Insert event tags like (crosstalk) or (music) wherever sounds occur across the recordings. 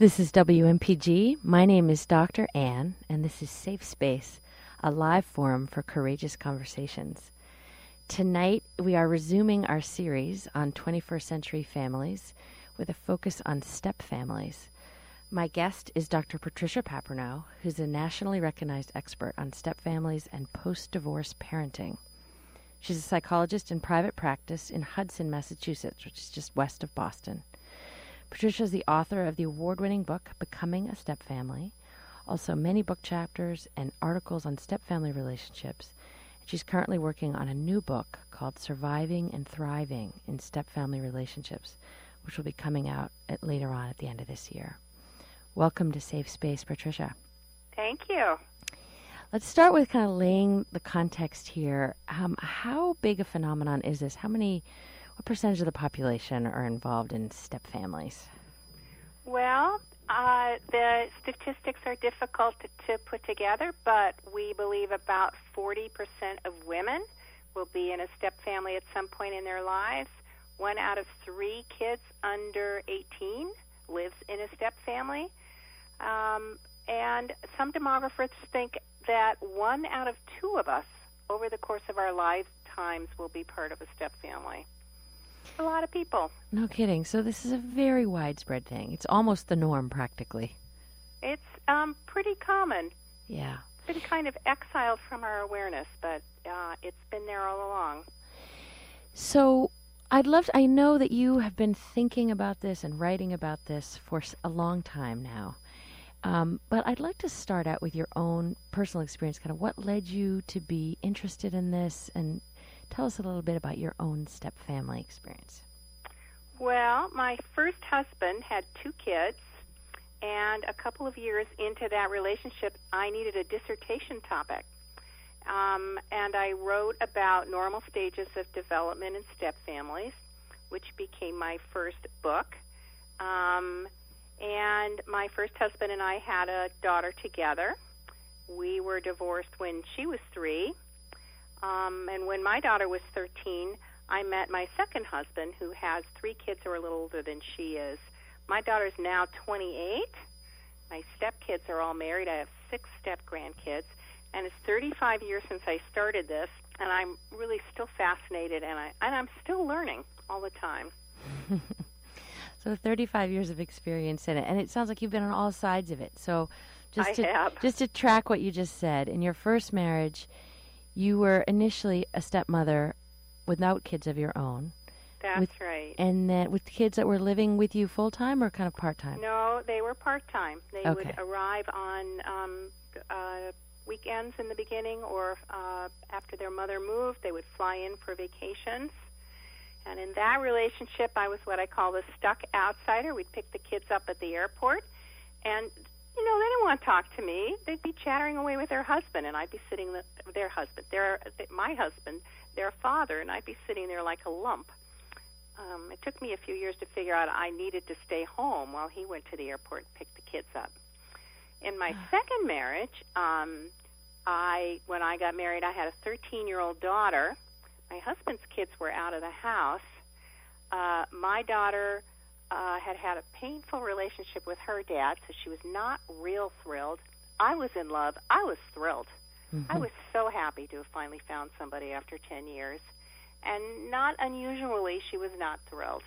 This is WMPG. My name is Dr. Ann, and this is Safe Space, a live forum for courageous conversations. Tonight, we are resuming our series on 21st century families with a focus on step families. My guest is Dr. Patricia Papernow, who's a nationally recognized expert on step families and post divorce parenting. She's a psychologist in private practice in Hudson, Massachusetts, which is just west of Boston. Patricia is the author of the award winning book, Becoming a Step Family, also many book chapters and articles on step family relationships. She's currently working on a new book called Surviving and Thriving in Step Family Relationships, which will be coming out at, later on at the end of this year. Welcome to Safe Space, Patricia. Thank you. Let's start with kind of laying the context here. Um, how big a phenomenon is this? How many what percentage of the population are involved in step families? Well, uh, the statistics are difficult to, put together, but we believe about 40% of women will be in a step family at some point in their lives. One out of three kids under 18 lives in a step family. Um, and some demographers think that one out of two of us over the course of our lifetimes will be part of a step family a lot of people. No kidding. So this is a very widespread thing. It's almost the norm, practically. It's um, pretty common. Yeah. Been kind of exiled from our awareness, but uh, it's been there all along. So I'd love. To, I know that you have been thinking about this and writing about this for a long time now. Um, but I'd like to start out with your own personal experience. Kind of what led you to be interested in this, and Tell us a little bit about your own step family experience. Well, my first husband had two kids, and a couple of years into that relationship, I needed a dissertation topic. Um, and I wrote about normal stages of development in step families, which became my first book. Um, and my first husband and I had a daughter together. We were divorced when she was three, um, and when my daughter was 13, I met my second husband, who has three kids who are a little older than she is. My daughter's now 28. My stepkids are all married. I have six step grandkids, and it's 35 years since I started this, and I'm really still fascinated, and I and I'm still learning all the time. (laughs) so 35 years of experience in it, and it sounds like you've been on all sides of it. So just I to have. just to track what you just said, in your first marriage you were initially a stepmother without kids of your own. That's with, right. And then with kids that were living with you full time or kind of part time? No, they were part time. They okay. would arrive on um, uh, weekends in the beginning, or uh, after their mother moved, they would fly in for vacations. And in that relationship, I was what I call the stuck outsider. We'd pick the kids up at the airport, and you know, they didn't want to talk to me. They'd be chattering away with their husband, and I'd be sitting the, their husband, their my husband, their father, and I'd be sitting there like a lump. Um, it took me a few years to figure out I needed to stay home while he went to the airport and picked the kids up. In my (sighs) second marriage, um, I when I got married, I had a 13 year old daughter. My husband's kids were out of the house. Uh, my daughter uh, had had a painful relationship with her dad, so she was not real thrilled. I was in love. I was thrilled. Mm-hmm. I was so happy to have finally found somebody after 10 years. And not unusually, she was not thrilled.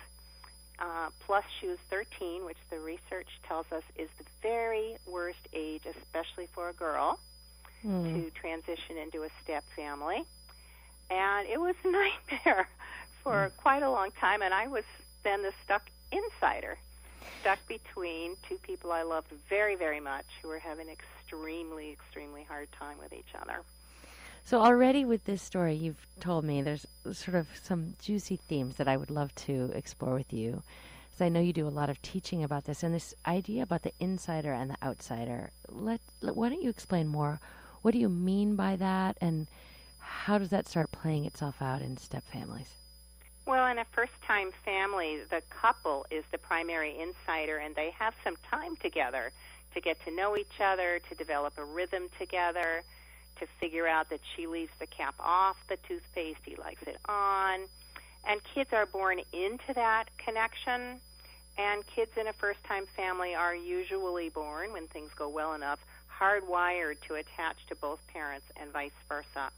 Uh, plus, she was 13, which the research tells us is the very worst age, especially for a girl, mm. to transition into a step family. And it was a (laughs) nightmare for mm. quite a long time. And I was then the stuck insider, stuck between two people I loved very, very much who were having an extremely, extremely hard time with each other. So already with this story you've told me there's sort of some juicy themes that I would love to explore with you. So I know you do a lot of teaching about this and this idea about the insider and the outsider. Let, let why don't you explain more? What do you mean by that and how does that start playing itself out in step families? Well, in a first time family, the couple is the primary insider, and they have some time together to get to know each other, to develop a rhythm together, to figure out that she leaves the cap off the toothpaste, he likes it on. And kids are born into that connection. And kids in a first time family are usually born, when things go well enough, hardwired to attach to both parents and vice versa.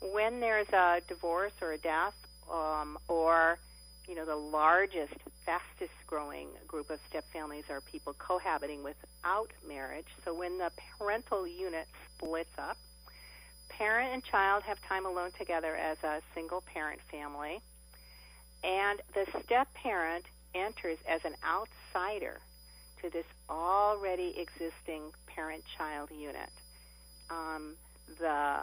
When there's a divorce or a death, um, or you know, the largest, fastest growing group of step families are people cohabiting without marriage. So when the parental unit splits up, parent and child have time alone together as a single parent family, and the step parent enters as an outsider to this already existing parent child unit. Um, the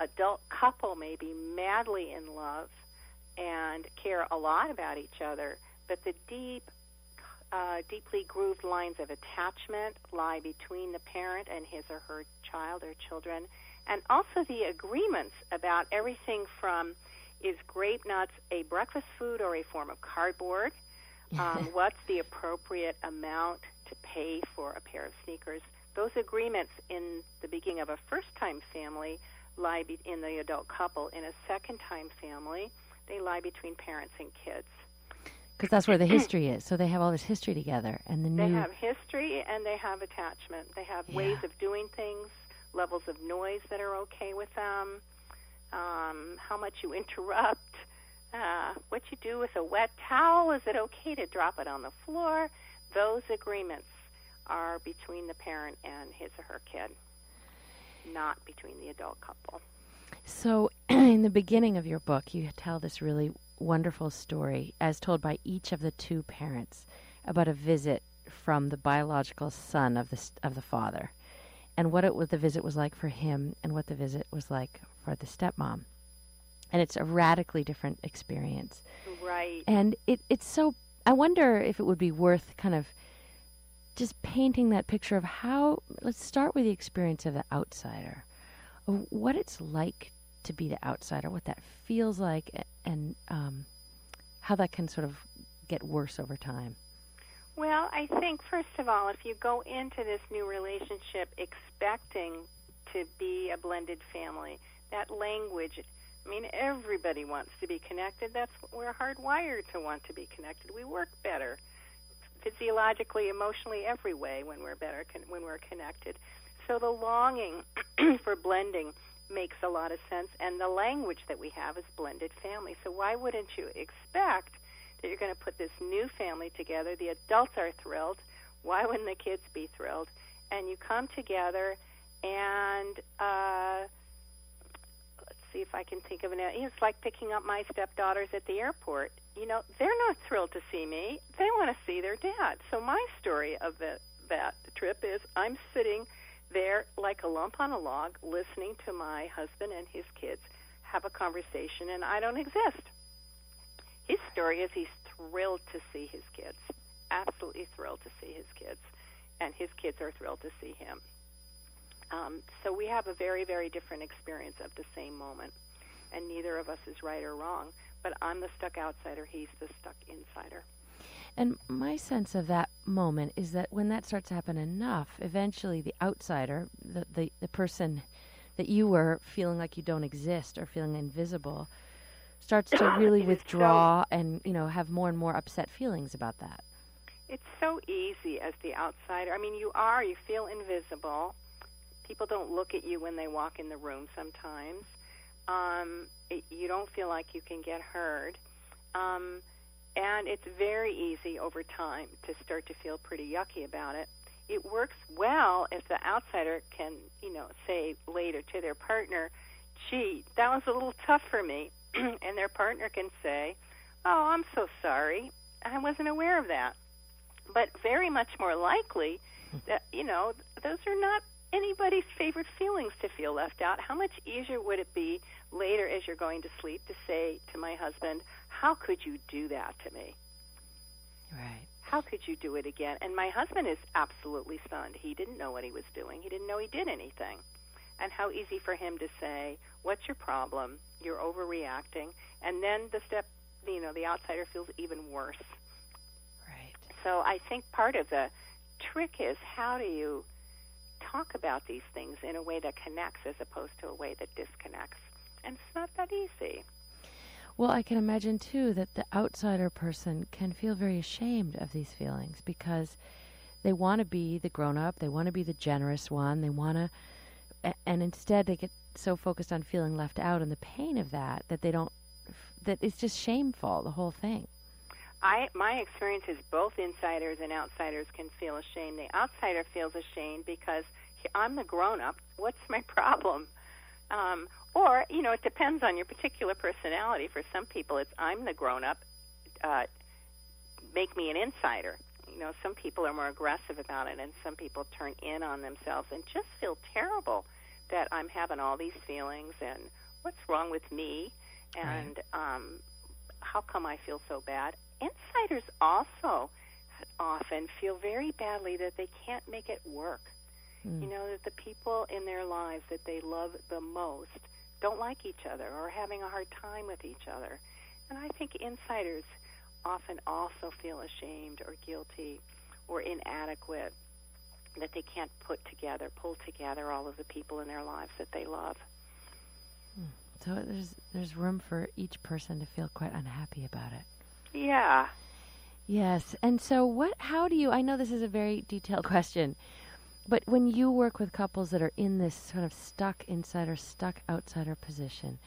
adult couple may be madly in love and care a lot about each other, but the deep, uh, deeply grooved lines of attachment lie between the parent and his or her child or children, and also the agreements about everything from is grape nuts a breakfast food or a form of cardboard? Um, what's the appropriate amount to pay for a pair of sneakers? Those agreements in the beginning of a first time family lie be- in the adult couple. In a second time family, they lie between parents and kids. Because that's where the history is. So they have all this history together, and the new. They have history and they have attachment. They have Yeah. ways of doing things, levels of noise that are okay with them, um, how much you interrupt, uh, what you do with a wet towel. Is it okay to drop it on the floor? Those agreements are between the parent and his or her kid, not between the adult couple. So, (clears throat) in the beginning of your book, you tell this really wonderful story, as told by each of the two parents, about a visit from the biological son of the of the father, and what it what the visit was like for him, and what the visit was like for the stepmom. And it's a radically different experience. Right. And it, it's so. I wonder if it would be worth kind of just painting that picture of how. Let's start with the experience of the outsider, of what it's like to be the outsider, what that feels like, and um, how that can sort of get worse over time. Well, I think first of all, if you go into this new relationship expecting to be a blended family, that language, I mean, everybody wants to be connected. That's we're hardwired to want to be connected. We work better physiologically, emotionally, every way when we're better con- when we're connected. So the longing (clears throat) for blending makes a lot of sense, and the language that we have is blended family. So why wouldn't you expect that you're going to put this new family together? The adults are thrilled. Why wouldn't the kids be thrilled? And you come together, and uh, let's see if I can think of an. It's like picking up my stepdaughters at the airport. You know, they're not thrilled to see me. They want to see their dad. So my story of the, that trip is I'm sitting there like a lump on a log, listening to my husband and his kids have a conversation, and I don't exist. His story is he's thrilled to see his kids, absolutely thrilled to see his kids, and his kids are thrilled to see him. Um, so we have a very, very different experience of the same moment, and neither of us is right or wrong. But I'm the stuck outsider; he's the stuck insider. And my sense of that moment is that when that starts to happen enough, eventually the outsider, the, the, the person that you were feeling like you don't exist or feeling invisible, starts to (coughs) really withdraw and, you know, have more and more upset feelings about that. It's so easy as the outsider. I mean, you are, you feel invisible. People don't look at you when they walk in the room sometimes. Um, it, you don't feel like you can get heard. Um, and it's very easy over time to start to feel pretty yucky about it. It works well if the outsider can, you know, say later to their partner, gee, that was a little tough for me. (clears throat) and their partner can say, oh, I'm so sorry. I wasn't aware of that but very much more likely that you know those are not anybody's favorite feelings to feel left out? How much easier would it be later as you're going to sleep to say to my husband how could you do that to me? Right. how could you do it again? And my husband is absolutely stunned. He didn't know what he was doing. He didn't know he did anything. And how easy for him to say what's your problem? You're overreacting. And then the step you know the outsider feels even worse. Right. so I think part of the trick is how do you talk about these things in a way that connects as opposed to a way that disconnects. And it's not that easy. Well, I can imagine too that the outsider person can feel very ashamed of these feelings because they want to be the grown up, they want to be the generous one, they want to, and instead they get so focused on feeling left out and the pain of that that they don't, that it's just shameful, the whole thing. I my experience is both insiders and outsiders can feel ashamed. The outsider feels ashamed because I'm the grown up. What's my problem? Um, or you know, it depends on your particular personality. For some people, it's I'm the grown up. Uh, make me an insider. You know, some people are more aggressive about it, and some people turn in on themselves and just feel terrible that I'm having all these feelings and what's wrong with me and right. um, how come I feel so bad. Insiders also often feel very badly that they can't make it work. Mm. You know, that the people in their lives that they love the most don't like each other or are having a hard time with each other. And I think insiders often also feel ashamed or guilty or inadequate that they can't put together, pull together all of the people in their lives that they love. So there's there's room for each person to feel quite unhappy about it. Yeah. Yes. And so what how do you I know this is a very detailed (laughs) question, but when you work with couples that are in this sort of stuck insider, stuck outsider position,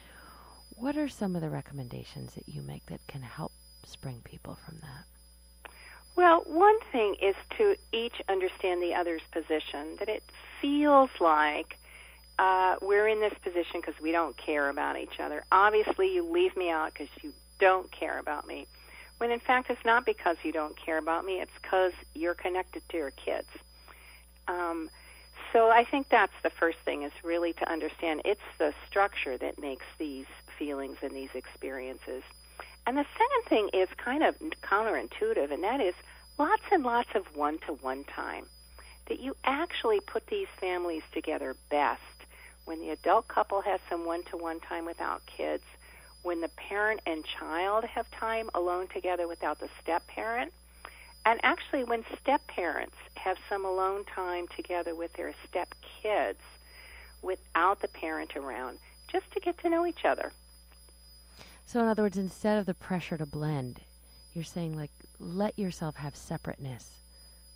what are some of the recommendations that you make that can help spring people from that? Well, one thing is to each understand the other's position, that it feels like uh, we're in this position because we don't care about each other. Obviously, you leave me out because you don't care about me. When in fact, it's not because you don't care about me, it's because you're connected to your kids. Um, so I think that's the first thing is really to understand it's the structure that makes these feelings and these experiences. And the second thing is kind of counterintuitive, and that is lots and lots of one to one time. That you actually put these families together best when the adult couple has some one to one time without kids, when the parent and child have time alone together without the step parent, and actually when step parents have some alone time together with their step kids without the parent around, just to get to know each other. So, in other words, instead of the pressure to blend, you're saying, like, let yourself have separateness.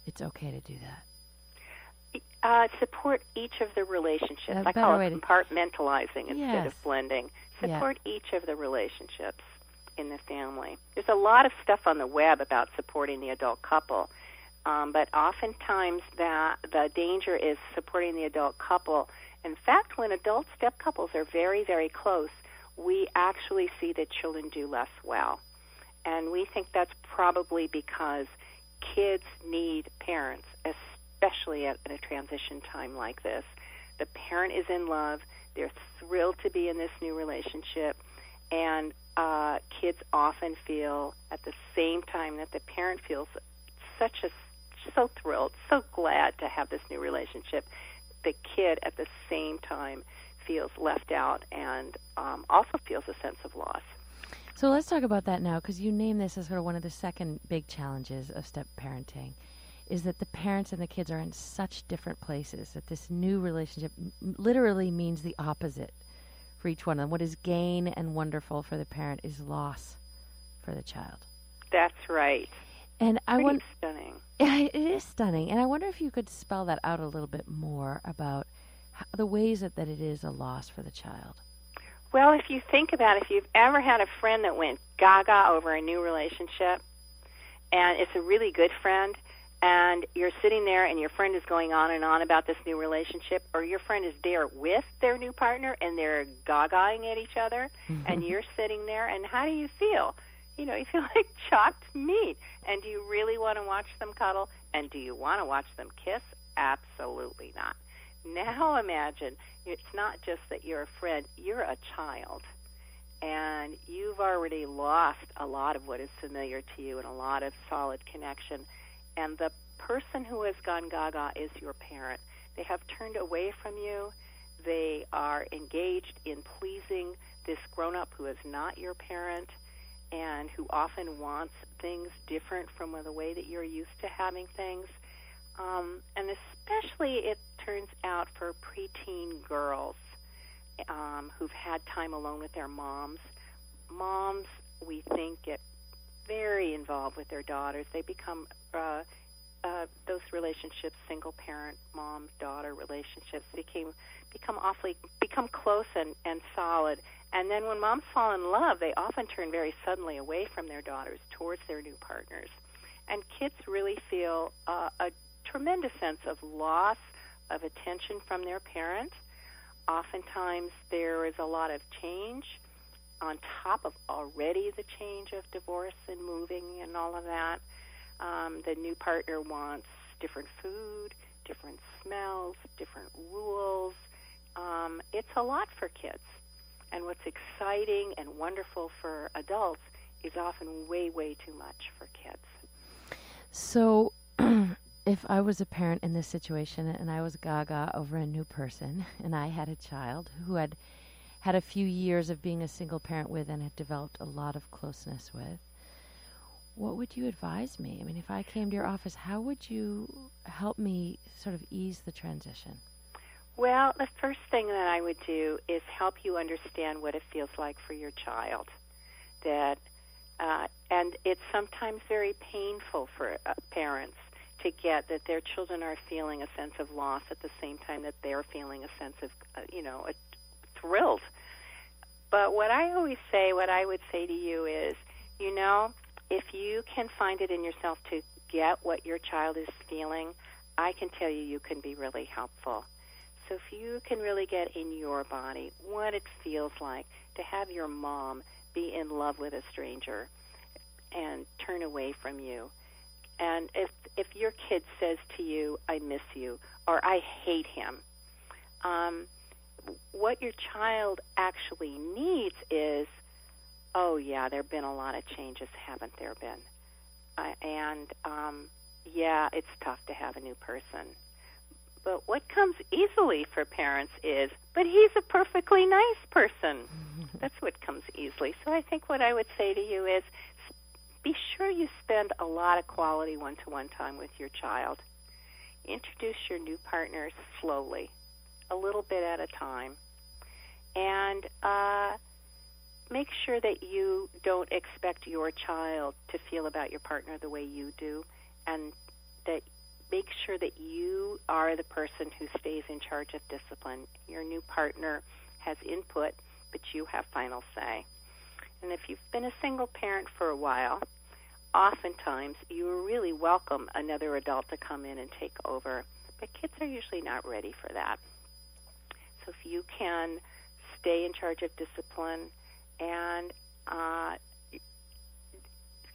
It's okay to do that. Uh, support each of the relationships. I call it compartmentalizing instead yes. of blending. Support yeah. each of the relationships in the family. There's a lot of stuff on the web about supporting the adult couple, um, but oftentimes that the danger is supporting the adult couple. In fact, when adult step couples are very, very close, we actually see that children do less well. And we think that's probably because kids need parents, especially at, at a transition time like this. The parent is in love, they're thrilled to be in this new relationship, and uh, kids often feel at the same time that the parent feels such a so thrilled, so glad to have this new relationship. The kid at the same time feels left out and um, also feels a sense of loss. So let's talk about that now, because you name this as sort of one of the second big challenges of step parenting, is that the parents and the kids are in such different places that this new relationship m- literally means the opposite for each one of them. What is gain and wonderful for the parent is loss for the child. That's right. And I want stunning. (laughs) It is stunning, and I wonder if you could spell that out a little bit more about how, the ways that, that it is a loss for the child. Well, if you think about it, if you've ever had a friend that went gaga over a new relationship, and it's a really good friend, and you're sitting there and your friend is going on and on about this new relationship, or your friend is there with their new partner and they're gagaing at each other, mm-hmm. and you're sitting there, and how do you feel? You know, you feel (laughs) like chopped meat. And do you really want to watch them cuddle? And do you want to watch them kiss? Absolutely not. Now imagine it's not just that you're a friend, you're a child. And you've already lost a lot of what is familiar to you and a lot of solid connection. And the person who has gone gaga is your parent. They have turned away from you. They are engaged in pleasing this grown up who is not your parent and who often wants things different from the way that you're used to having things. Um, and especially it turns out for preteen girls um, who've had time alone with their moms. moms, we think, get very involved with their daughters. They become uh, uh, those relationships, single parent, mom, daughter relationships, became become awfully become close and, and solid. And then when moms fall in love, they often turn very suddenly away from their daughters towards their new partners. And kids really feel uh, a tremendous sense of loss of attention from their parent. Oftentimes, there is a lot of change on top of already the change of divorce and moving and all of that. Um, the new partner wants different food, different smells, different rules. Um, it's a lot for kids. And what's exciting and wonderful for adults is often way, way too much for kids. So, (clears throat) if I was a parent in this situation and I was gaga over a new person (laughs) and I had a child who had had a few years of being a single parent with and had developed a lot of closeness with, what would you advise me? I mean, if I came to your office, how would you help me sort of ease the transition? Well, the first thing that I would do is help you understand what it feels like for your child. That, uh, and it's sometimes very painful for uh, parents to get that their children are feeling a sense of loss at the same time that they're feeling a sense of, uh, you know, a, thrilled. But what I always say, what I would say to you is, you know, if you can find it in yourself to get what your child is feeling, I can tell you you can be really helpful. So if you can really get in your body what it feels like to have your mom be in love with a stranger and turn away from you. And if if your kid says to you, "I miss you," or "I hate him," um, what your child actually needs is, "Oh yeah, there've been a lot of changes, haven't there been?" Uh, and um, yeah, it's tough to have a new person. But what comes easily for parents is, but he's a perfectly nice person. (laughs) That's what comes easily. So I think what I would say to you is be sure you spend a lot of quality one to one time with your child. Introduce your new partners slowly, a little bit at a time. And uh, make sure that you don't expect your child to feel about your partner the way you do, and that make sure that you are the person who stays in charge of discipline. Your new partner has input, but you have final say. And if you've been a single parent for a while, oftentimes you really welcome another adult to come in and take over. But kids are usually not ready for that. So if you can stay in charge of discipline and uh,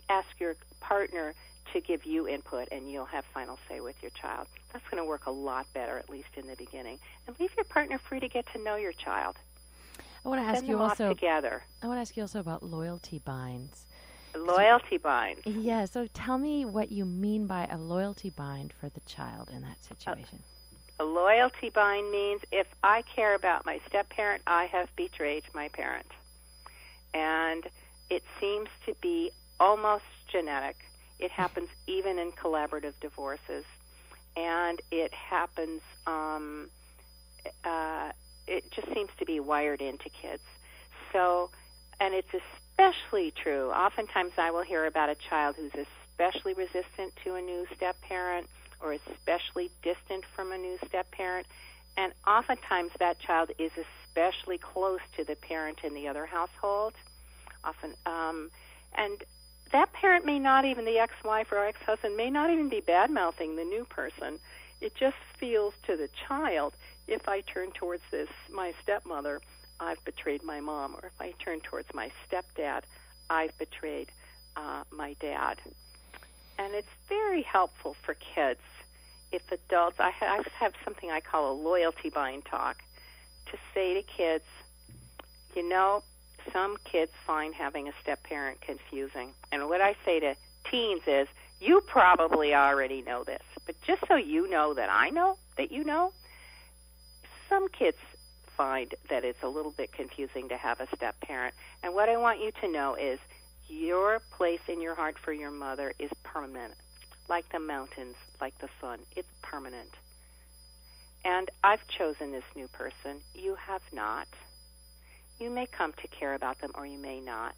ask your partner to give you input and you'll have final say with your child. That's going to work a lot better, at least in the beginning. And leave your partner free to get to know your child. I want to ask Send you also. together. I want to ask you also about loyalty binds. Loyalty binds. Yeah. So tell me what you mean by a loyalty bind for the child in that situation. A loyalty bind means if I care about my step parent, I have betrayed my parent. And it seems to be almost genetic. It happens even in collaborative divorces. And it happens, um, uh, it just seems to be wired into kids. So, and it's especially true. Oftentimes I will hear about a child who's especially resistant to a new step parent or especially distant from a new step parent. And oftentimes that child is especially close to the parent in the other household. Often, um, and that parent may not even the ex-wife or ex-husband may not even be bad mouthing the new person. It just feels to the child if I turn towards this my stepmother, I've betrayed my mom, or if I turn towards my stepdad, I've betrayed uh, my dad. And it's very helpful for kids if adults. I have something I call a loyalty bind talk to say to kids, you know, some kids find having a step parent confusing. And what I say to teens is, you probably already know this, but just so you know that I know that you know, some kids find that it's a little bit confusing to have a step parent. And what I want you to know is your place in your heart for your mother is permanent, like the mountains, like the sun. It's permanent. And I've chosen this new person. You have not. You may come to care about them or you may not.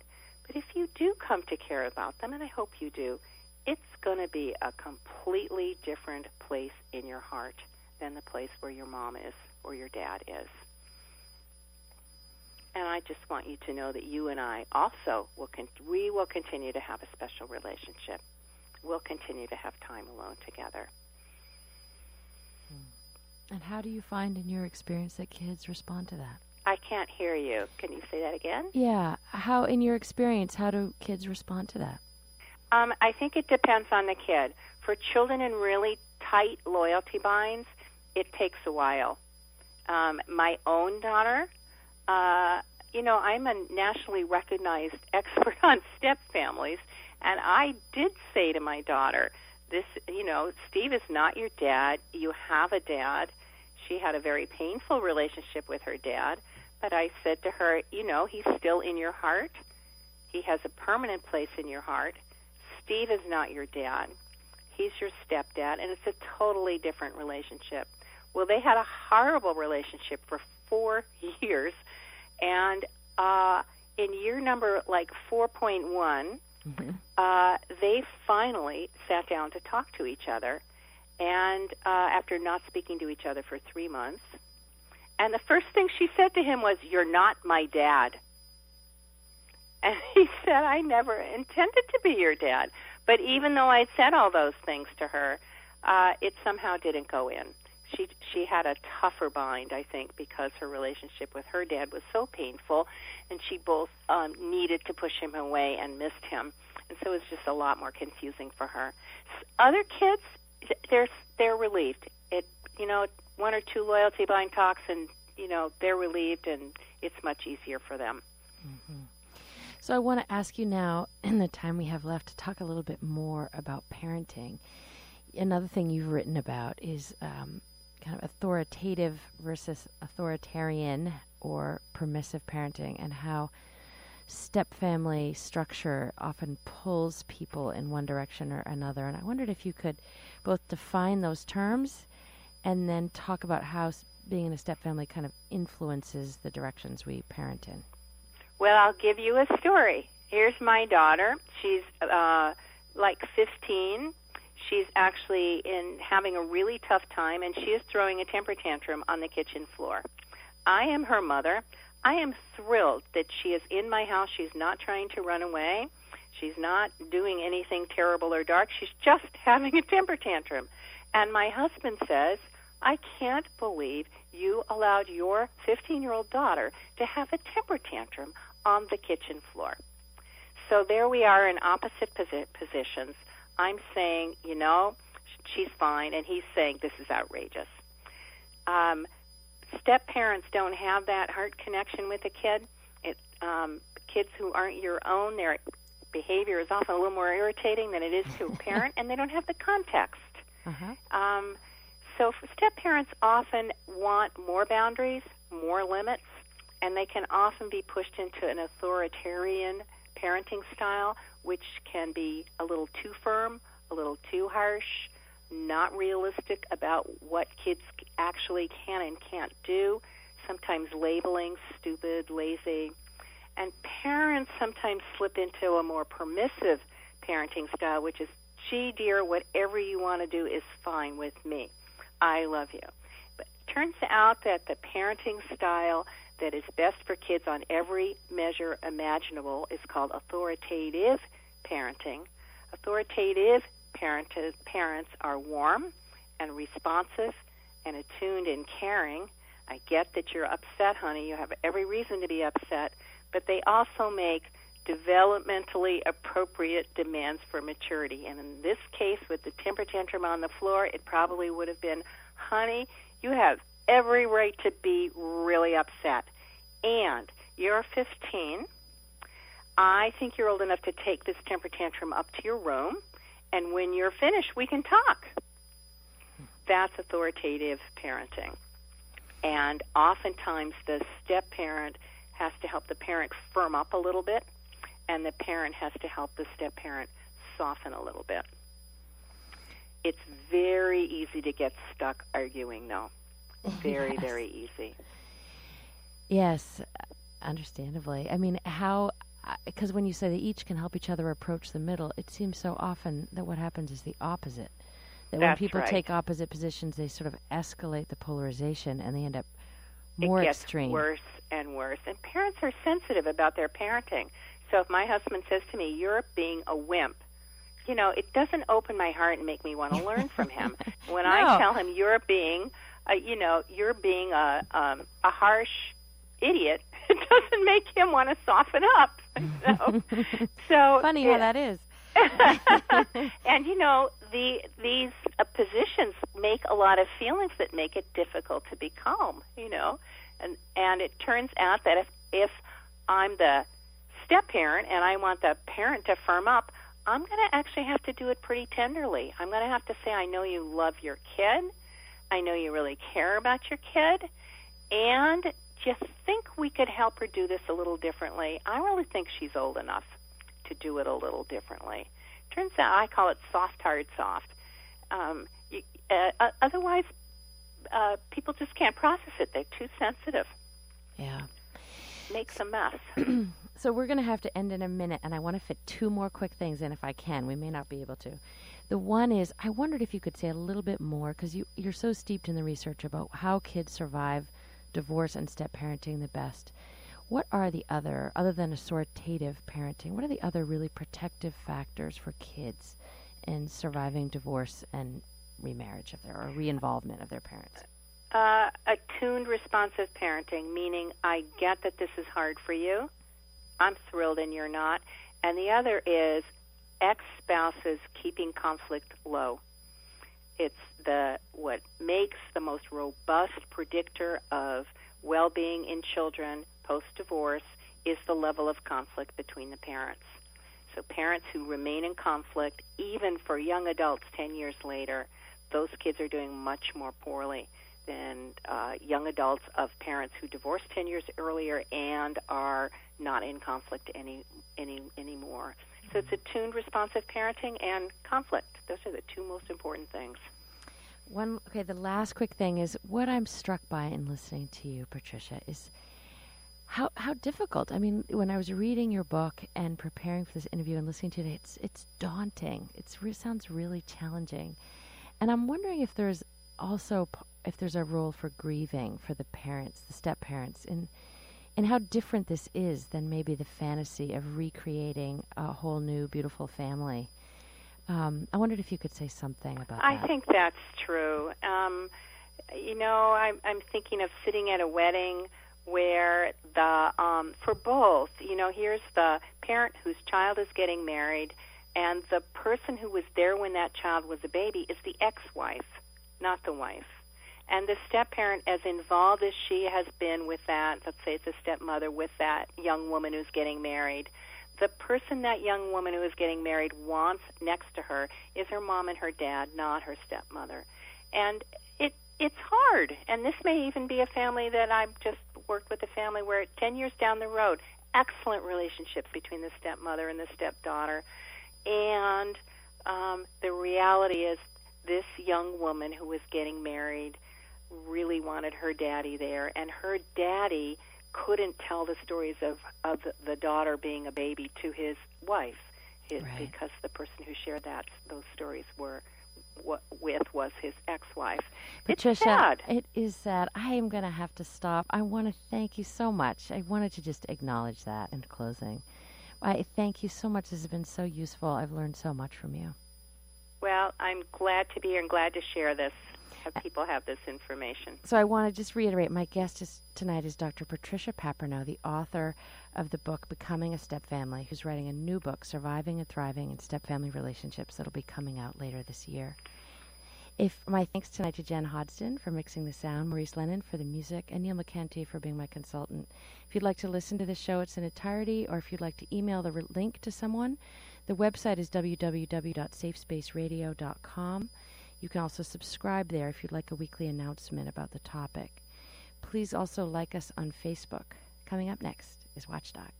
But if you do come to care about them, and I hope you do, it's going to be a completely different place in your heart than the place where your mom is or your dad is. And I just want you to know that you and I also will con- we will continue to have a special relationship. We'll continue to have time alone together. And how do you find in your experience that kids respond to that? I can't hear you. Can you say that again? Yeah. How, in your experience, how do kids respond to that? Um, I think it depends on the kid. For children in really tight loyalty binds, it takes a while. Um, my own daughter, uh, you know, I'm a nationally recognized (laughs) expert on step families, and I did say to my daughter, this, you know, Steve is not your dad. You have a dad. She had a very painful relationship with her dad, but I said to her, you know, he's still in your heart. He has a permanent place in your heart. Steve is not your dad. He's your stepdad, and it's a totally different relationship. Well, they had a horrible relationship for four (laughs) years, and uh, in year number like 4.1, mm-hmm. uh, they finally sat down to talk to each other, and uh, after not speaking to each other for three months, and the first thing she said to him was, "You're not my dad." And he (laughs) said, I never intended to be your dad. But even though I'd said all those things to her, uh, it somehow didn't go in. She she had a tougher bind, I think, because her relationship with her dad was so painful, and she both um, needed to push him away and missed him, and so it was just a lot more confusing for her. Other kids, they're they're relieved. It you know one or two loyalty bind talks, and you know they're relieved, and it's much easier for them. Mm-hmm. So I want to ask you now, (clears throat) in the time we have left, to talk a little bit more about parenting. Another thing you've written about is um, kind of authoritative versus authoritarian or permissive parenting, and how step family structure often pulls people in one direction or another. And I wondered if you could both define those terms and then talk about how being in a step family kind of influences the directions we parent in. Well, I'll give you a story. Here's my daughter. She's uh, like 15. She's actually in having a really tough time, and she is throwing a temper tantrum on the kitchen floor. I am her mother. I am thrilled that she is in my house. She's not trying to run away. She's not doing anything terrible or dark. She's just (laughs) having a temper tantrum. And my husband says, I can't believe you allowed your 15 year old daughter to have a temper tantrum on the kitchen floor. So there we are in opposite posi- positions. I'm saying, you know, she's fine, and he's saying this is outrageous. Um, step parents don't have that heart connection with a kid. It, um, kids who aren't your own, their behavior is often a little more irritating than it is to a (laughs) parent, and they don't have the context. Uh-huh. Um, so step parents often want more boundaries, more limits, and they can often be pushed into an authoritarian parenting style, which can be a little too firm, a little too harsh, not realistic about what kids actually can and can't do, sometimes labeling stupid, lazy. And parents sometimes slip into a more permissive parenting style, which is, gee, dear, whatever you want to do is fine with me. I love you. But it turns out that the parenting style that is best for kids on every measure imaginable is called authoritative parenting. Authoritative parent, parents are warm and responsive and attuned and caring. I get that you're upset, honey. You have every reason to be upset, but they also make developmentally appropriate demands for maturity. And in this case, with the temper tantrum on the floor, it probably would have been, honey, you have every right to be really upset. And you're 15. I think you're old enough to take this temper tantrum up to your room, and when you're finished, we can talk. That's authoritative parenting. And oftentimes, the step parent has to help the parent firm up a little bit, and the parent has to help the step parent soften a little bit. It's very easy to get stuck arguing, though. (laughs) Very, yes. very easy. Yes, understandably. I mean, how because when you say they each can help each other approach the middle, it seems so often that what happens is the opposite. That That's when people right. take opposite positions, they sort of escalate the polarization and they end up more it gets extreme. worse and worse. And parents are sensitive about their parenting. So if my husband says to me, "You're being a wimp," you know, it doesn't open my heart and make me want to learn from him. (laughs) When No. I tell him, "You're being," uh, you know, you're being a um, a harsh idiot, (laughs) it doesn't make him want to soften up. (laughs) So, so (laughs) Funny how that is. (laughs) and you know the these uh, positions make a lot of feelings that make it difficult to be calm you know? And and it turns out that if if i'm the step parent and i want the parent to firm up i'm going to actually have to do it pretty tenderly. I'm going to have to say i know you love your kid. I know you really care about your kid. And you think we could help her do this a little differently i really think she's old enough to do it a little differently. Turns out I call it soft, hard, soft. Um, you, uh, uh, otherwise, uh, people just can't process it. They're too sensitive. Yeah. Makes a mess. (clears throat) So we're going to have to end in a minute, and I want to fit two more quick things in if I can. We may not be able to. The one is I wondered if you could say a little bit more because you, you're so steeped in the research about how kids survive divorce and step parenting the best. What are the other, other than authoritative parenting, what are the other really protective factors for kids in surviving divorce and remarriage of their or reinvolvement of their parents? Uh, attuned, responsive parenting, meaning I get that this is hard for you. I'm thrilled and you're not. And the other is ex spouses keeping conflict low. It's the what makes the most robust predictor of well-being in children post-divorce is the level of conflict between the parents. So parents who remain in conflict even for young adults 10 years later, those kids are doing much more poorly than uh, young adults of parents who divorced 10 years earlier and are not in conflict any any anymore. So it's attuned responsive parenting and conflict. Those are the two most important things. One okay, the last quick thing is what I'm struck by in listening to you, Patricia, is how how difficult. I mean, when I was reading your book and preparing for this interview and listening to it, it's it's daunting. It sounds really challenging, and I'm wondering if there's also if there's a role for grieving for the parents, the step parents, and and how different this is than maybe the fantasy of recreating a whole new beautiful family. Um, I wondered if you could say something about I that. I think that's true. Um, you know, I'm, I'm thinking of sitting at a wedding where the um, for both, you know, here's the parent whose child is getting married, and the person who was there when that child was a baby is the ex-wife, not the wife. And the step parent, as involved as she has been with that, let's say it's a stepmother with that young woman who's getting married, the person that young woman who is getting married wants next to her is her mom and her dad, not her stepmother. And it it's hard. And this may even be a family that I've just worked with a family where 10 years down the road, excellent relationships between the stepmother and the stepdaughter. And um, the reality is, this young woman who was getting married really wanted her daddy there, and her daddy couldn't tell the stories of of the, daughter being a baby to his wife, his, Right. because the person who shared that those stories were with was his ex-wife. Patricia, it's sad. it is sad. I am going to have to stop. I want to thank you so much. I wanted to just acknowledge that in closing. I thank you so much. This has been so useful. I've learned so much from you. Well, I'm glad to be here and glad to share this. Have people have this information. So I want to just reiterate my guest is, tonight is Dr. Patricia Papernow, the author of the book Becoming a Step Family, who's writing a new book, Surviving and Thriving in Step Family Relationships, that'll be coming out later this year. If my thanks tonight to Jen Hodgson for mixing the sound, Maurice Lennon for the music, and Neil McKenty for being my consultant. If you'd like to listen to the show its in entirety, or if you'd like to email the re- link to someone, the website is www.safespaceradio.com. You can also subscribe there if you'd like a weekly announcement about the topic. Please also like us on Facebook. Coming up next is Watchdog.